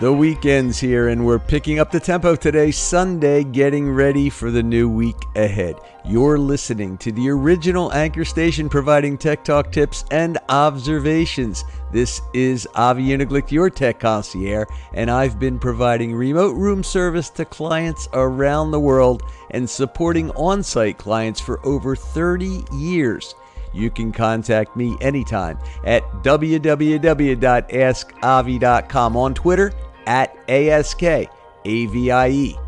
The weekend's here, and we're picking up the tempo today, Sunday, getting ready for the new week ahead. You're listening to the original anchor station providing tech talk tips and observations. This is Avi Uniglick, your tech concierge, and I've been providing remote room service to clients around the world and supporting on site clients for over 30 years. You can contact me anytime at www.askavi.com on Twitter at ASKAVIE.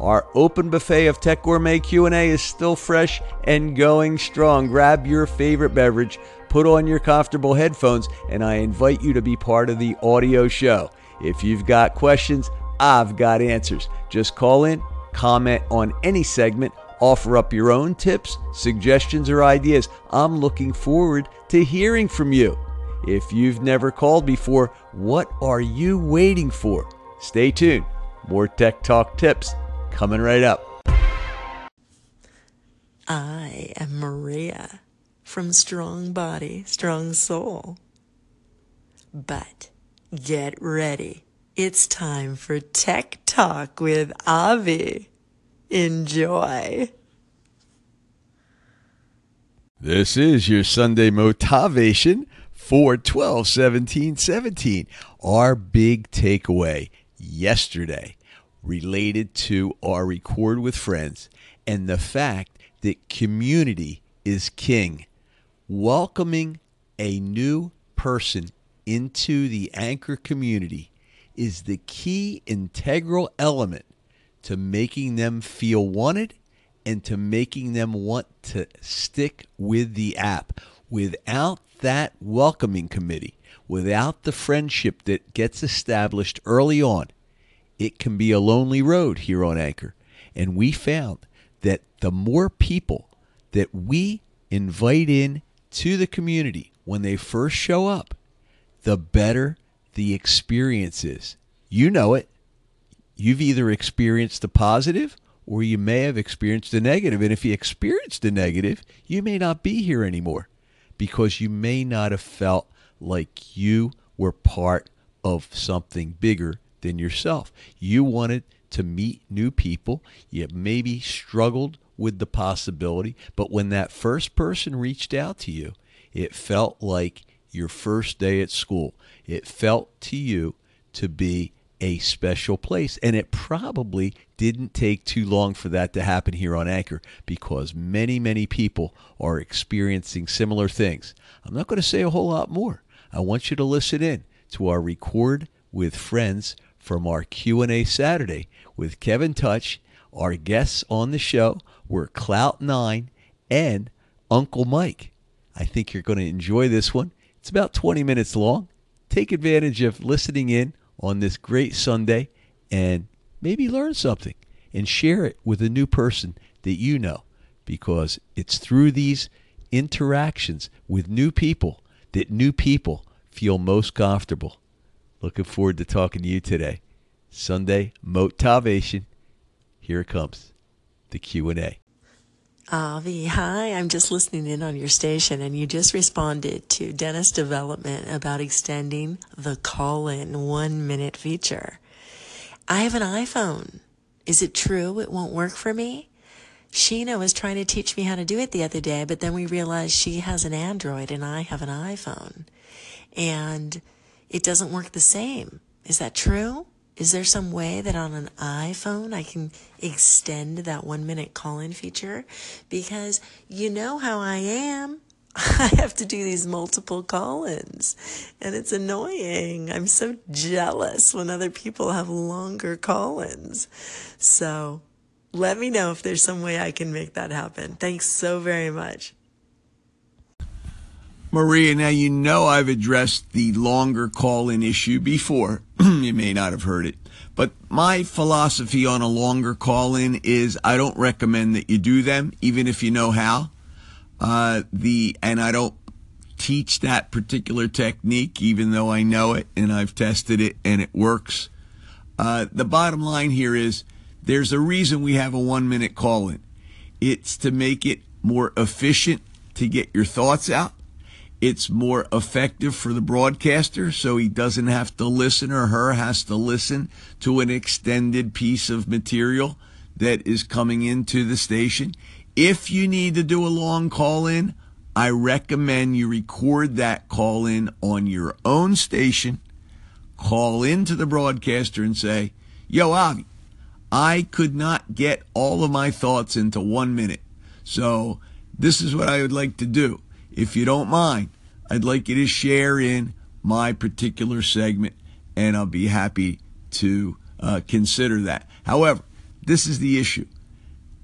Our open buffet of Tech Gourmet Q&A is still fresh and going strong. Grab your favorite beverage, put on your comfortable headphones, and I invite you to be part of the audio show. If you've got questions, I've got answers. Just call in, comment on any segment, offer up your own tips, suggestions, or ideas. I'm looking forward to hearing from you. If you've never called before, what are you waiting for? Stay tuned. More Tech Talk tips coming right up. I am Maria from Strong Body, Strong Soul. But get ready. It's time for Tech Talk with Avi. Enjoy. This is your Sunday motivation for 12 17 17. Our big takeaway yesterday related to our record with friends and the fact that community is king. Welcoming a new person into the anchor community is the key integral element to making them feel wanted and to making them want to stick with the app. Without that welcoming committee, without the friendship that gets established early on, it can be a lonely road here on Anchor. And we found that the more people that we invite in to the community when they first show up, the better the experience is. You know it. You've either experienced the positive or you may have experienced the negative. And if you experienced the negative, you may not be here anymore because you may not have felt like you were part of something bigger than yourself. You wanted to meet new people. You maybe struggled with the possibility, but when that first person reached out to you, it felt like your first day at school. It felt to you to be a special place. And it probably didn't take too long for that to happen here on Anchor because many, many people are experiencing similar things. I'm not going to say a whole lot more. I want you to listen in to our record with friends from our Q&A Saturday with Kevin Touch. Our guests on the show were Clout 9 and Uncle Mike. I think you're going to enjoy this one. It's about 20 minutes long. Take advantage of listening in on this great Sunday and maybe learn something and share it with a new person that you know because it's through these interactions with new people that new people feel most comfortable. Looking forward to talking to you today. Sunday motivation. Here it comes. The Q&A. Avi, hi. I'm just listening in on your station, and you just responded to Dennis Development about extending the call in one minute feature. I have an iPhone. Is it true it won't work for me? Sheena was trying to teach me how to do it the other day, but then we realized she has an Android and I have an iPhone. And it doesn't work the same. Is that true? Is there some way that on an iPhone I can extend that one minute call in feature? Because you know how I am. I have to do these multiple call ins and it's annoying. I'm so jealous when other people have longer call ins. So let me know if there's some way I can make that happen. Thanks so very much. Maria, now you know I've addressed the longer call in issue before. you may not have heard it. But my philosophy on a longer call in is I don't recommend that you do them, even if you know how. Uh, the and I don't teach that particular technique, even though I know it and I've tested it and it works. Uh, the bottom line here is there's a reason we have a one minute call in. It's to make it more efficient to get your thoughts out It's more effective for the broadcaster, so he doesn't have to listen or her has to listen to an extended piece of material that is coming into the station. If you need to do a long call in, I recommend you record that call in on your own station. Call into the broadcaster and say, Yo, Avi, I could not get all of my thoughts into one minute. So this is what I would like to do. If you don't mind, I'd like you to share in my particular segment, and I'll be happy to uh, consider that. However, this is the issue.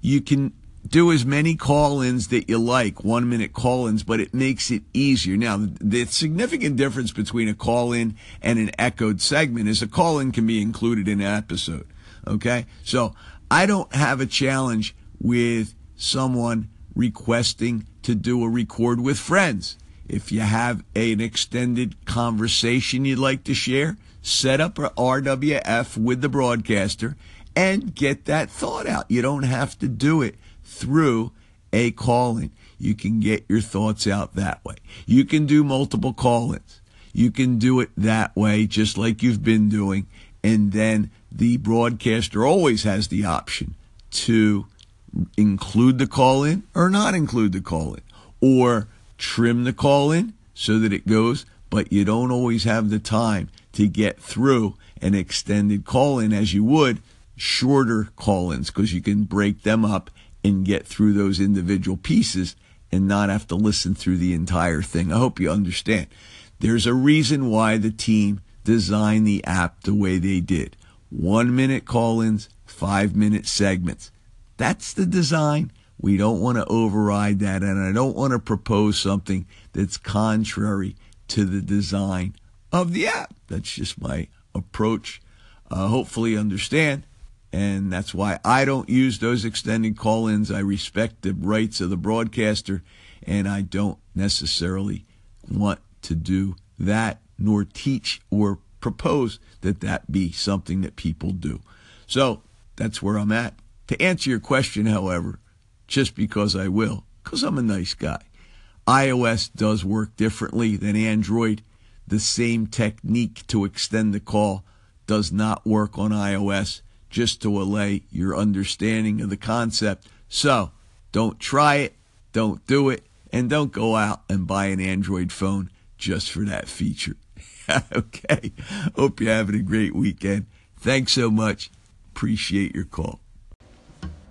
You can do as many call ins that you like, one minute call ins, but it makes it easier. Now, the significant difference between a call in and an echoed segment is a call in can be included in an episode. Okay? So I don't have a challenge with someone requesting to do a record with friends. If you have an extended conversation you'd like to share, set up a RWF with the broadcaster and get that thought out. You don't have to do it through a call in. You can get your thoughts out that way. You can do multiple call ins. You can do it that way, just like you've been doing. And then the broadcaster always has the option to include the call in or not include the call in, or trim the call in so that it goes, but you don't always have the time to get through an extended call in as you would shorter call ins because you can break them up and get through those individual pieces and not have to listen through the entire thing. I hope you understand. There's a reason why the team designed the app the way they did. One minute call ins, five minute segments. That's the design. We don't want to override that, and I don't want to propose something that's contrary to the design of the app. That's just my approach. Uh, hopefully, understand and that's why I don't use those extended call ins. I respect the rights of the broadcaster, and I don't necessarily want to do that, nor teach or propose that that be something that people do. So that's where I'm at. To answer your question, however, just because I will, because I'm a nice guy, iOS does work differently than Android. The same technique to extend the call does not work on iOS just to allay your understanding of the concept. So don't try it, don't do it, and don't go out and buy an Android phone just for that feature. okay. Hope you're having a great weekend. Thanks so much. Appreciate your call.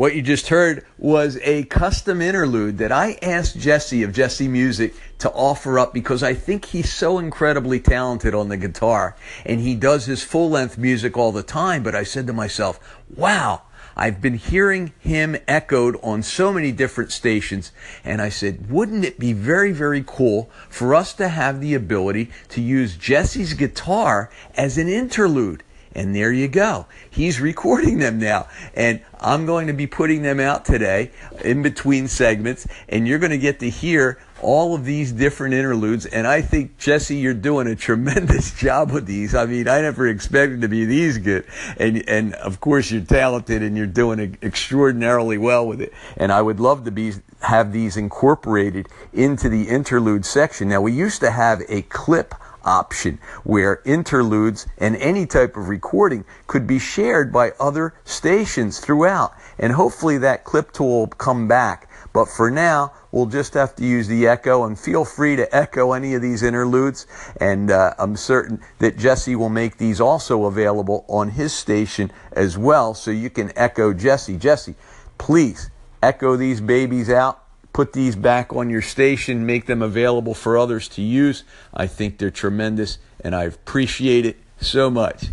What you just heard was a custom interlude that I asked Jesse of Jesse Music to offer up because I think he's so incredibly talented on the guitar and he does his full length music all the time. But I said to myself, wow, I've been hearing him echoed on so many different stations. And I said, wouldn't it be very, very cool for us to have the ability to use Jesse's guitar as an interlude? And there you go. He's recording them now. And I'm going to be putting them out today in between segments. And you're going to get to hear all of these different interludes. And I think, Jesse, you're doing a tremendous job with these. I mean, I never expected to be these good. And, and of course, you're talented and you're doing extraordinarily well with it. And I would love to be, have these incorporated into the interlude section. Now, we used to have a clip option where interludes and any type of recording could be shared by other stations throughout. And hopefully that clip tool will come back. But for now, we'll just have to use the echo and feel free to echo any of these interludes. And uh, I'm certain that Jesse will make these also available on his station as well. So you can echo Jesse. Jesse, please echo these babies out put these back on your station, make them available for others to use. I think they're tremendous and I appreciate it so much.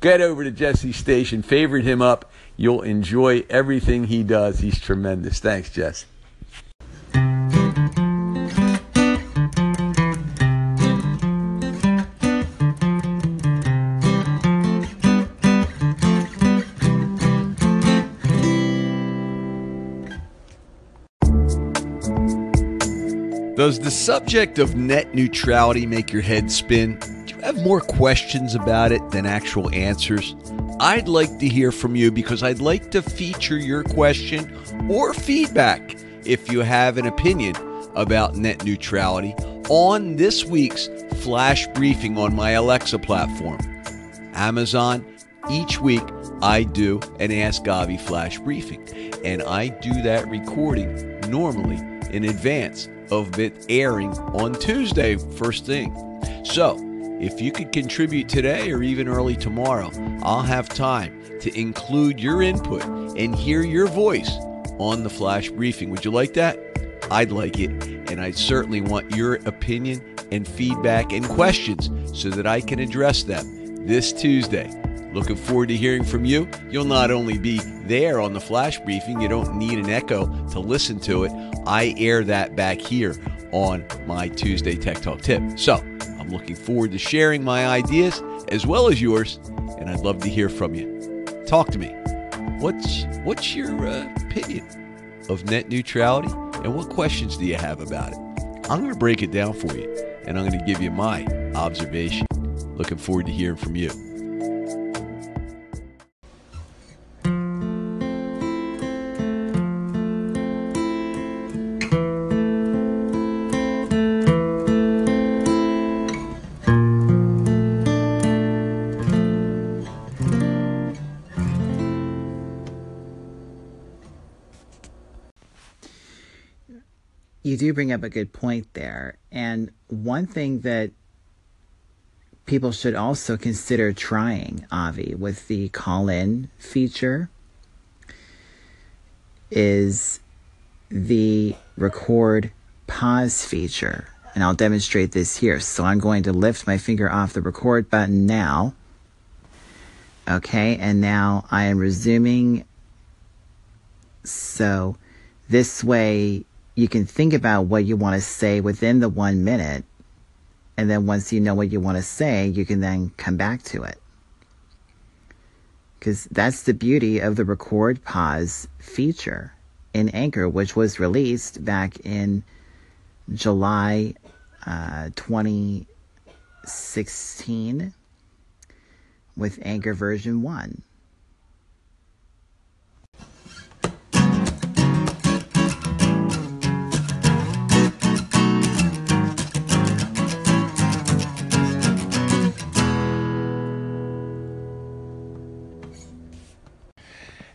Get over to Jesse's station, favorite him up. You'll enjoy everything he does. He's tremendous. Thanks, Jesse. Does the subject of net neutrality make your head spin? Do you have more questions about it than actual answers? I'd like to hear from you because I'd like to feature your question or feedback if you have an opinion about net neutrality on this week's flash briefing on my Alexa platform. Amazon, each week I do an Ask Avi flash briefing, and I do that recording normally in advance of it airing on Tuesday, first thing. So, if you could contribute today or even early tomorrow, I'll have time to include your input and hear your voice on the flash briefing. Would you like that? I'd like it, and I certainly want your opinion and feedback and questions so that I can address them this Tuesday. Looking forward to hearing from you. You'll not only be there on the flash briefing, you don't need an echo to listen to it. I air that back here on my Tuesday Tech Talk tip. So I'm looking forward to sharing my ideas as well as yours, and I'd love to hear from you. Talk to me. What's what's your uh, opinion of net neutrality, and what questions do you have about it? I'm going to break it down for you, and I'm going to give you my observation. Looking forward to hearing from you. You do bring up a good point there. And one thing that people should also consider trying, Avi, with the call in feature is the record pause feature. And I'll demonstrate this here. So I'm going to lift my finger off the record button now. Okay, and now I am resuming. So this way you can think about what you want to say within the one minute. And then once you know what you want to say, you can then come back to it. Because that's the beauty of the record pause feature in Anchor, which was released back in July uh, 2016 with Anchor version 1.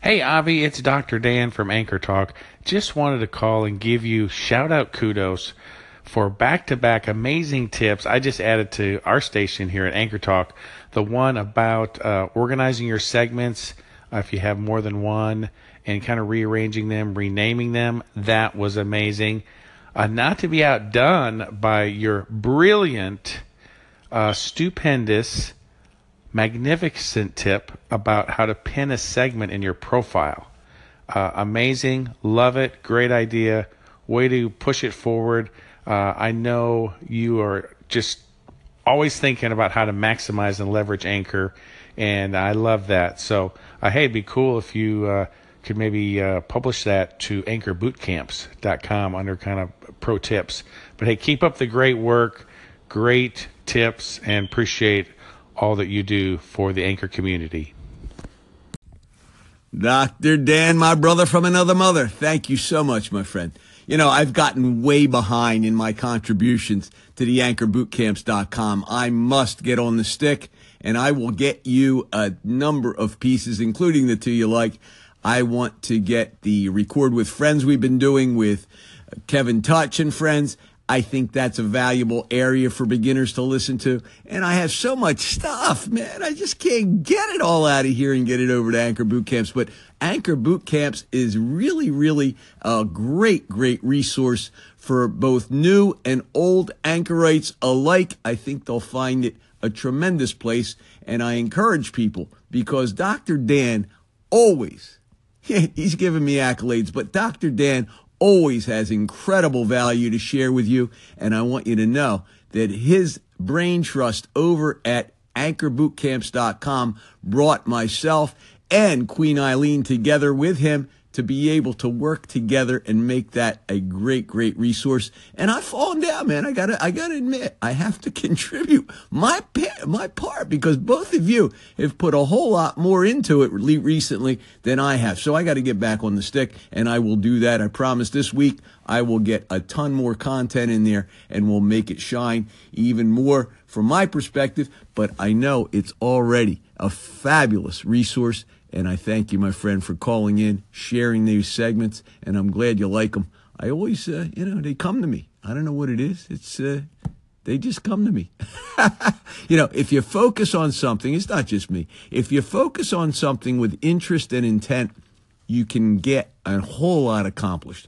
Hey, Avi, it's Dr. Dan from Anchor Talk. Just wanted to call and give you shout out kudos for back to back amazing tips I just added to our station here at Anchor Talk. The one about uh, organizing your segments, uh, if you have more than one, and kind of rearranging them, renaming them. That was amazing. Uh, not to be outdone by your brilliant, uh, stupendous, magnificent tip about how to pin a segment in your profile. Uh, amazing, love it, great idea, way to push it forward. Uh, I know you are just always thinking about how to maximize and leverage Anchor, and I love that. So, uh, hey, it'd be cool if you uh, could maybe uh, publish that to anchorbootcamps.com under kind of pro tips. But hey, keep up the great work, great tips, and appreciate all that you do for the anchor community. Dr. Dan, my brother from another mother, thank you so much, my friend. You know, I've gotten way behind in my contributions to the anchorbootcamps.com. I must get on the stick and I will get you a number of pieces, including the two you like. I want to get the record with friends we've been doing with Kevin Touch and friends. I think that's a valuable area for beginners to listen to. And I have so much stuff, man. I just can't get it all out of here and get it over to Anchor Boot Camps. But Anchor Boot Camps is really, really a great, great resource for both new and old anchorites alike. I think they'll find it a tremendous place. And I encourage people because Dr. Dan always, he's giving me accolades, but Dr. Dan always has incredible value to share with you. And I want you to know that his brain trust over at anchorbootcamps.com brought myself and Queen Eileen together with him to be able to work together and make that a great, great resource. And I've fallen down, man. I gotta, I gotta admit, I have to contribute my my part because both of you have put a whole lot more into it recently than I have. So I got to get back on the stick, and I will do that. I promise this week I will get a ton more content in there, and we'll make it shine even more from my perspective. But I know it's already a fabulous resource and I thank you, my friend, for calling in, sharing these segments, and I'm glad you like them. I always, uh, you know, they come to me. I don't know what it is. It's, uh, they just come to me. you know, if you focus on something, it's not just me. If you focus on something with interest and intent, you can get a whole lot accomplished.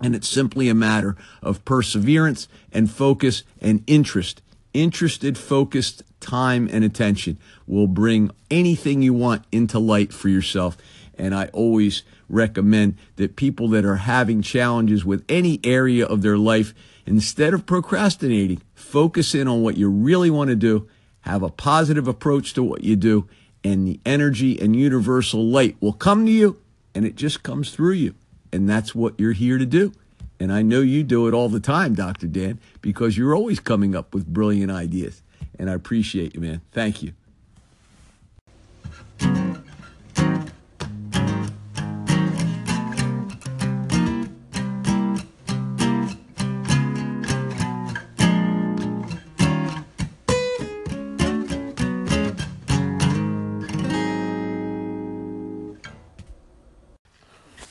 And it's simply a matter of perseverance and focus and interest. Interested, focused time and attention will bring anything you want into light for yourself. And I always recommend that people that are having challenges with any area of their life, instead of procrastinating, focus in on what you really want to do, have a positive approach to what you do, and the energy and universal light will come to you and it just comes through you. And that's what you're here to do. And I know you do it all the time, Dr. Dan, because you're always coming up with brilliant ideas. And I appreciate you, man. Thank you.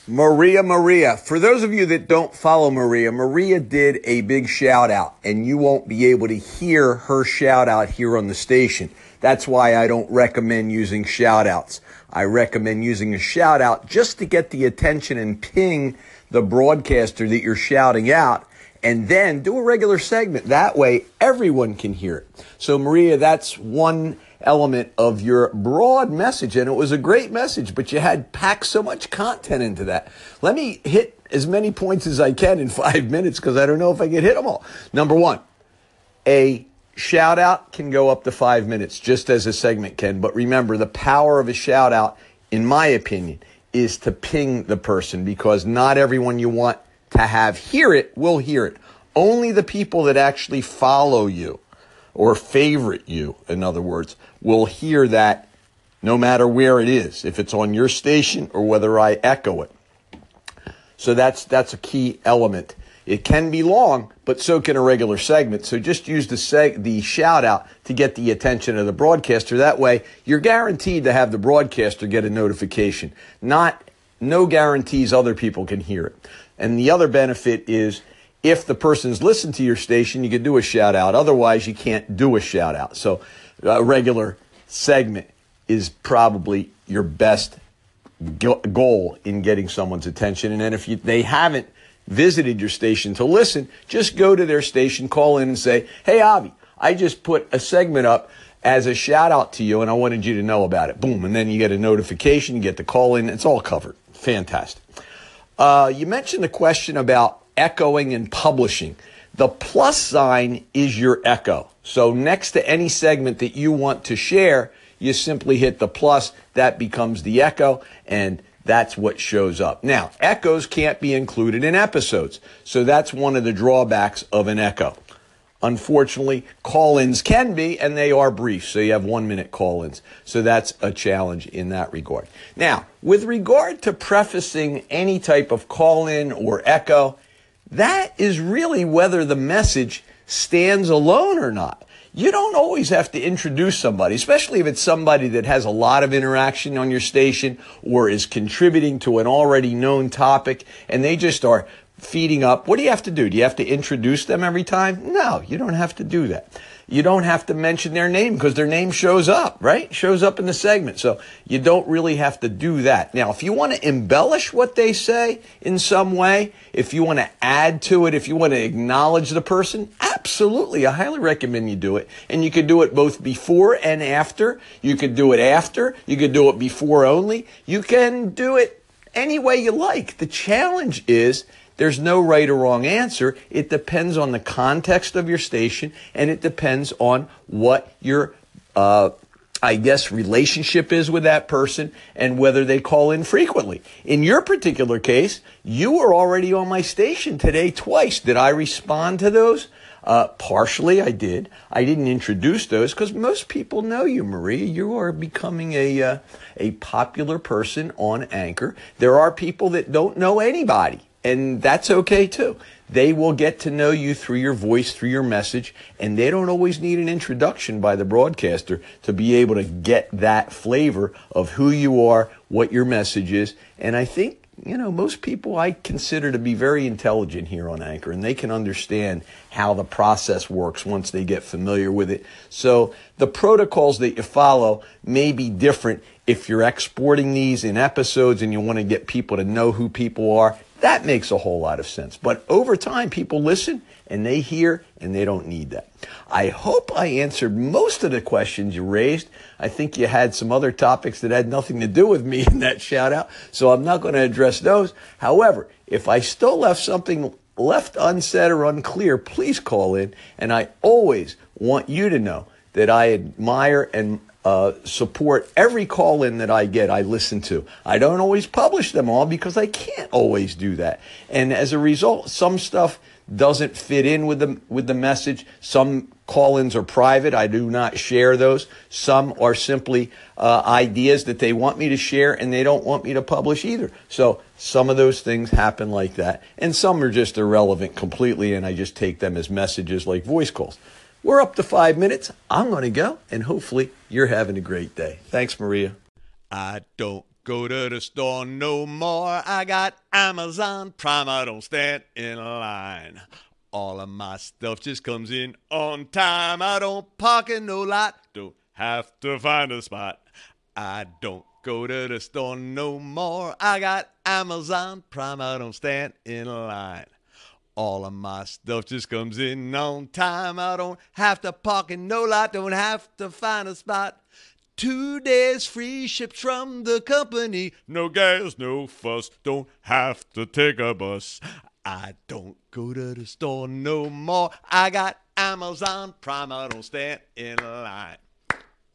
Maria Maria. For those of you that don't follow Maria, Maria did a big shout out, and you won't be able to hear her shout out here on the station. That's why I don't recommend using shout outs. I recommend using a shout out just to get the attention and ping the broadcaster that you're shouting out, and then do a regular segment. That way, everyone can hear it. So, Maria, that's one element of your broad message. And it was a great message, but you had packed so much content into that. Let me hit as many points as I can in five minutes because I don't know if I can hit them all. Number one, a shout out can go up to five minutes just as a segment can. But remember, the power of a shout out, in my opinion, is to ping the person because not everyone you want to have hear it will hear it. Only the people that actually follow you or favorite you, in other words, will hear that no matter where it is, if it's on your station or whether I echo it. So that's that's a key element. It can be long, but so can a regular segment. So just use the seg- the shout out to get the attention of the broadcaster. That way, you're guaranteed to have the broadcaster get a notification. Not no guarantees other people can hear it. And the other benefit is if the person's listened to your station, you can do a shout out. Otherwise, you can't do a shout out. So a regular segment is probably your best goal in getting someone's attention. And then if you, they haven't visited your station to listen, just go to their station, call in and say, Hey, Avi, I just put a segment up as a shout out to you and I wanted you to know about it. Boom. And then you get a notification, you get the call in. It's all covered. Fantastic. Uh, you mentioned the question about echoing and publishing. The plus sign is your echo. So next to any segment that you want to share, you simply hit the plus. That becomes the echo and that's what shows up. Now, echoes can't be included in episodes. So that's one of the drawbacks of an echo. Unfortunately, call ins can be, and they are brief. So you have one minute call ins. So that's a challenge in that regard. Now, with regard to prefacing any type of call in or echo, that is really whether the message stands alone or not. You don't always have to introduce somebody, especially if it's somebody that has a lot of interaction on your station or is contributing to an already known topic and they just are feeding up. What do you have to do? Do you have to introduce them every time? No, you don't have to do that you don't have to mention their name because their name shows up, right? Shows up in the segment. So you don't really have to do that. Now, if you want to embellish what they say in some way, if you want to add to it, if you want to acknowledge the person, absolutely. I highly recommend you do it. And you could do it both before and after. You could do it after. You could do it before only. You can do it any way you like. The challenge is there's no right or wrong answer. It depends on the context of your station and it depends on what your uh, I guess, relationship is with that person and whether they call in frequently. In your particular case, you were already on my station today twice. Did I respond to those? Uh, partially, I did. I didn't introduce those because most people know you, Maria. You are becoming a uh, a popular person on Anchor. There are people that don't know anybody, and that's okay too. They will get to know you through your voice, through your message, and they don't always need an introduction by the broadcaster to be able to get that flavor of who you are, what your message is. And I think you know, most people I consider to be very intelligent here on Anchor, and they can understand how the process works once they get familiar with it. So the protocols that you follow may be different if you're exporting these in episodes and you want to get people to know who people are. That makes a whole lot of sense. But over time, people listen and they hear and they don't need that. I hope I answered most of the questions you raised. I think you had some other topics that had nothing to do with me in that shout out, so I'm not going to address those. However, if I still left something left unsaid or unclear, please call in. And I always want you to know that I admire and uh, support every call in that I get, I listen to. I don't always publish them all because I can't always do that. And as a result, some stuff doesn't fit in with the with the message. Some call-ins are private. I do not share those. Some are simply uh, ideas that they want me to share, and they don't want me to publish either. So some of those things happen like that, and some are just irrelevant completely, and I just take them as messages like voice calls. We're up to five minutes. I'm going to go, and hopefully you're having a great day. Thanks, Maria. I don't go to the store no more. I got Amazon Prime. I don't stand in line. All of my stuff just comes in on time. I don't park in no lot. Don't have to find a spot. I don't go to the store no more. I got Amazon Prime. I don't stand in line. All of my stuff just comes in on time. I don't have to park in no lot. Don't have to find a spot. Two days free ships from the company. No gas, no fuss. Don't have to take a bus. I don't go to the store no more. I got Amazon Prime. I don't stand in line.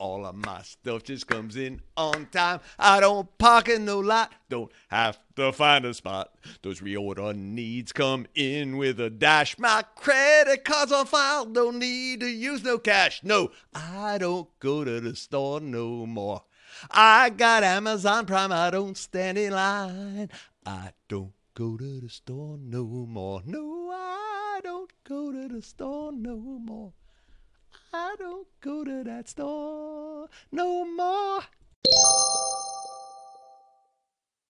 All of my stuff just comes in on time. I don't park in no lot, don't have to find a spot. Those reorder needs come in with a dash. My credit card's on file, don't need to use no cash. No, I don't go to the store no more. I got Amazon Prime, I don't stand in line. I don't go to the store no more. No, I don't go to the store no more. I don't go to that store no more.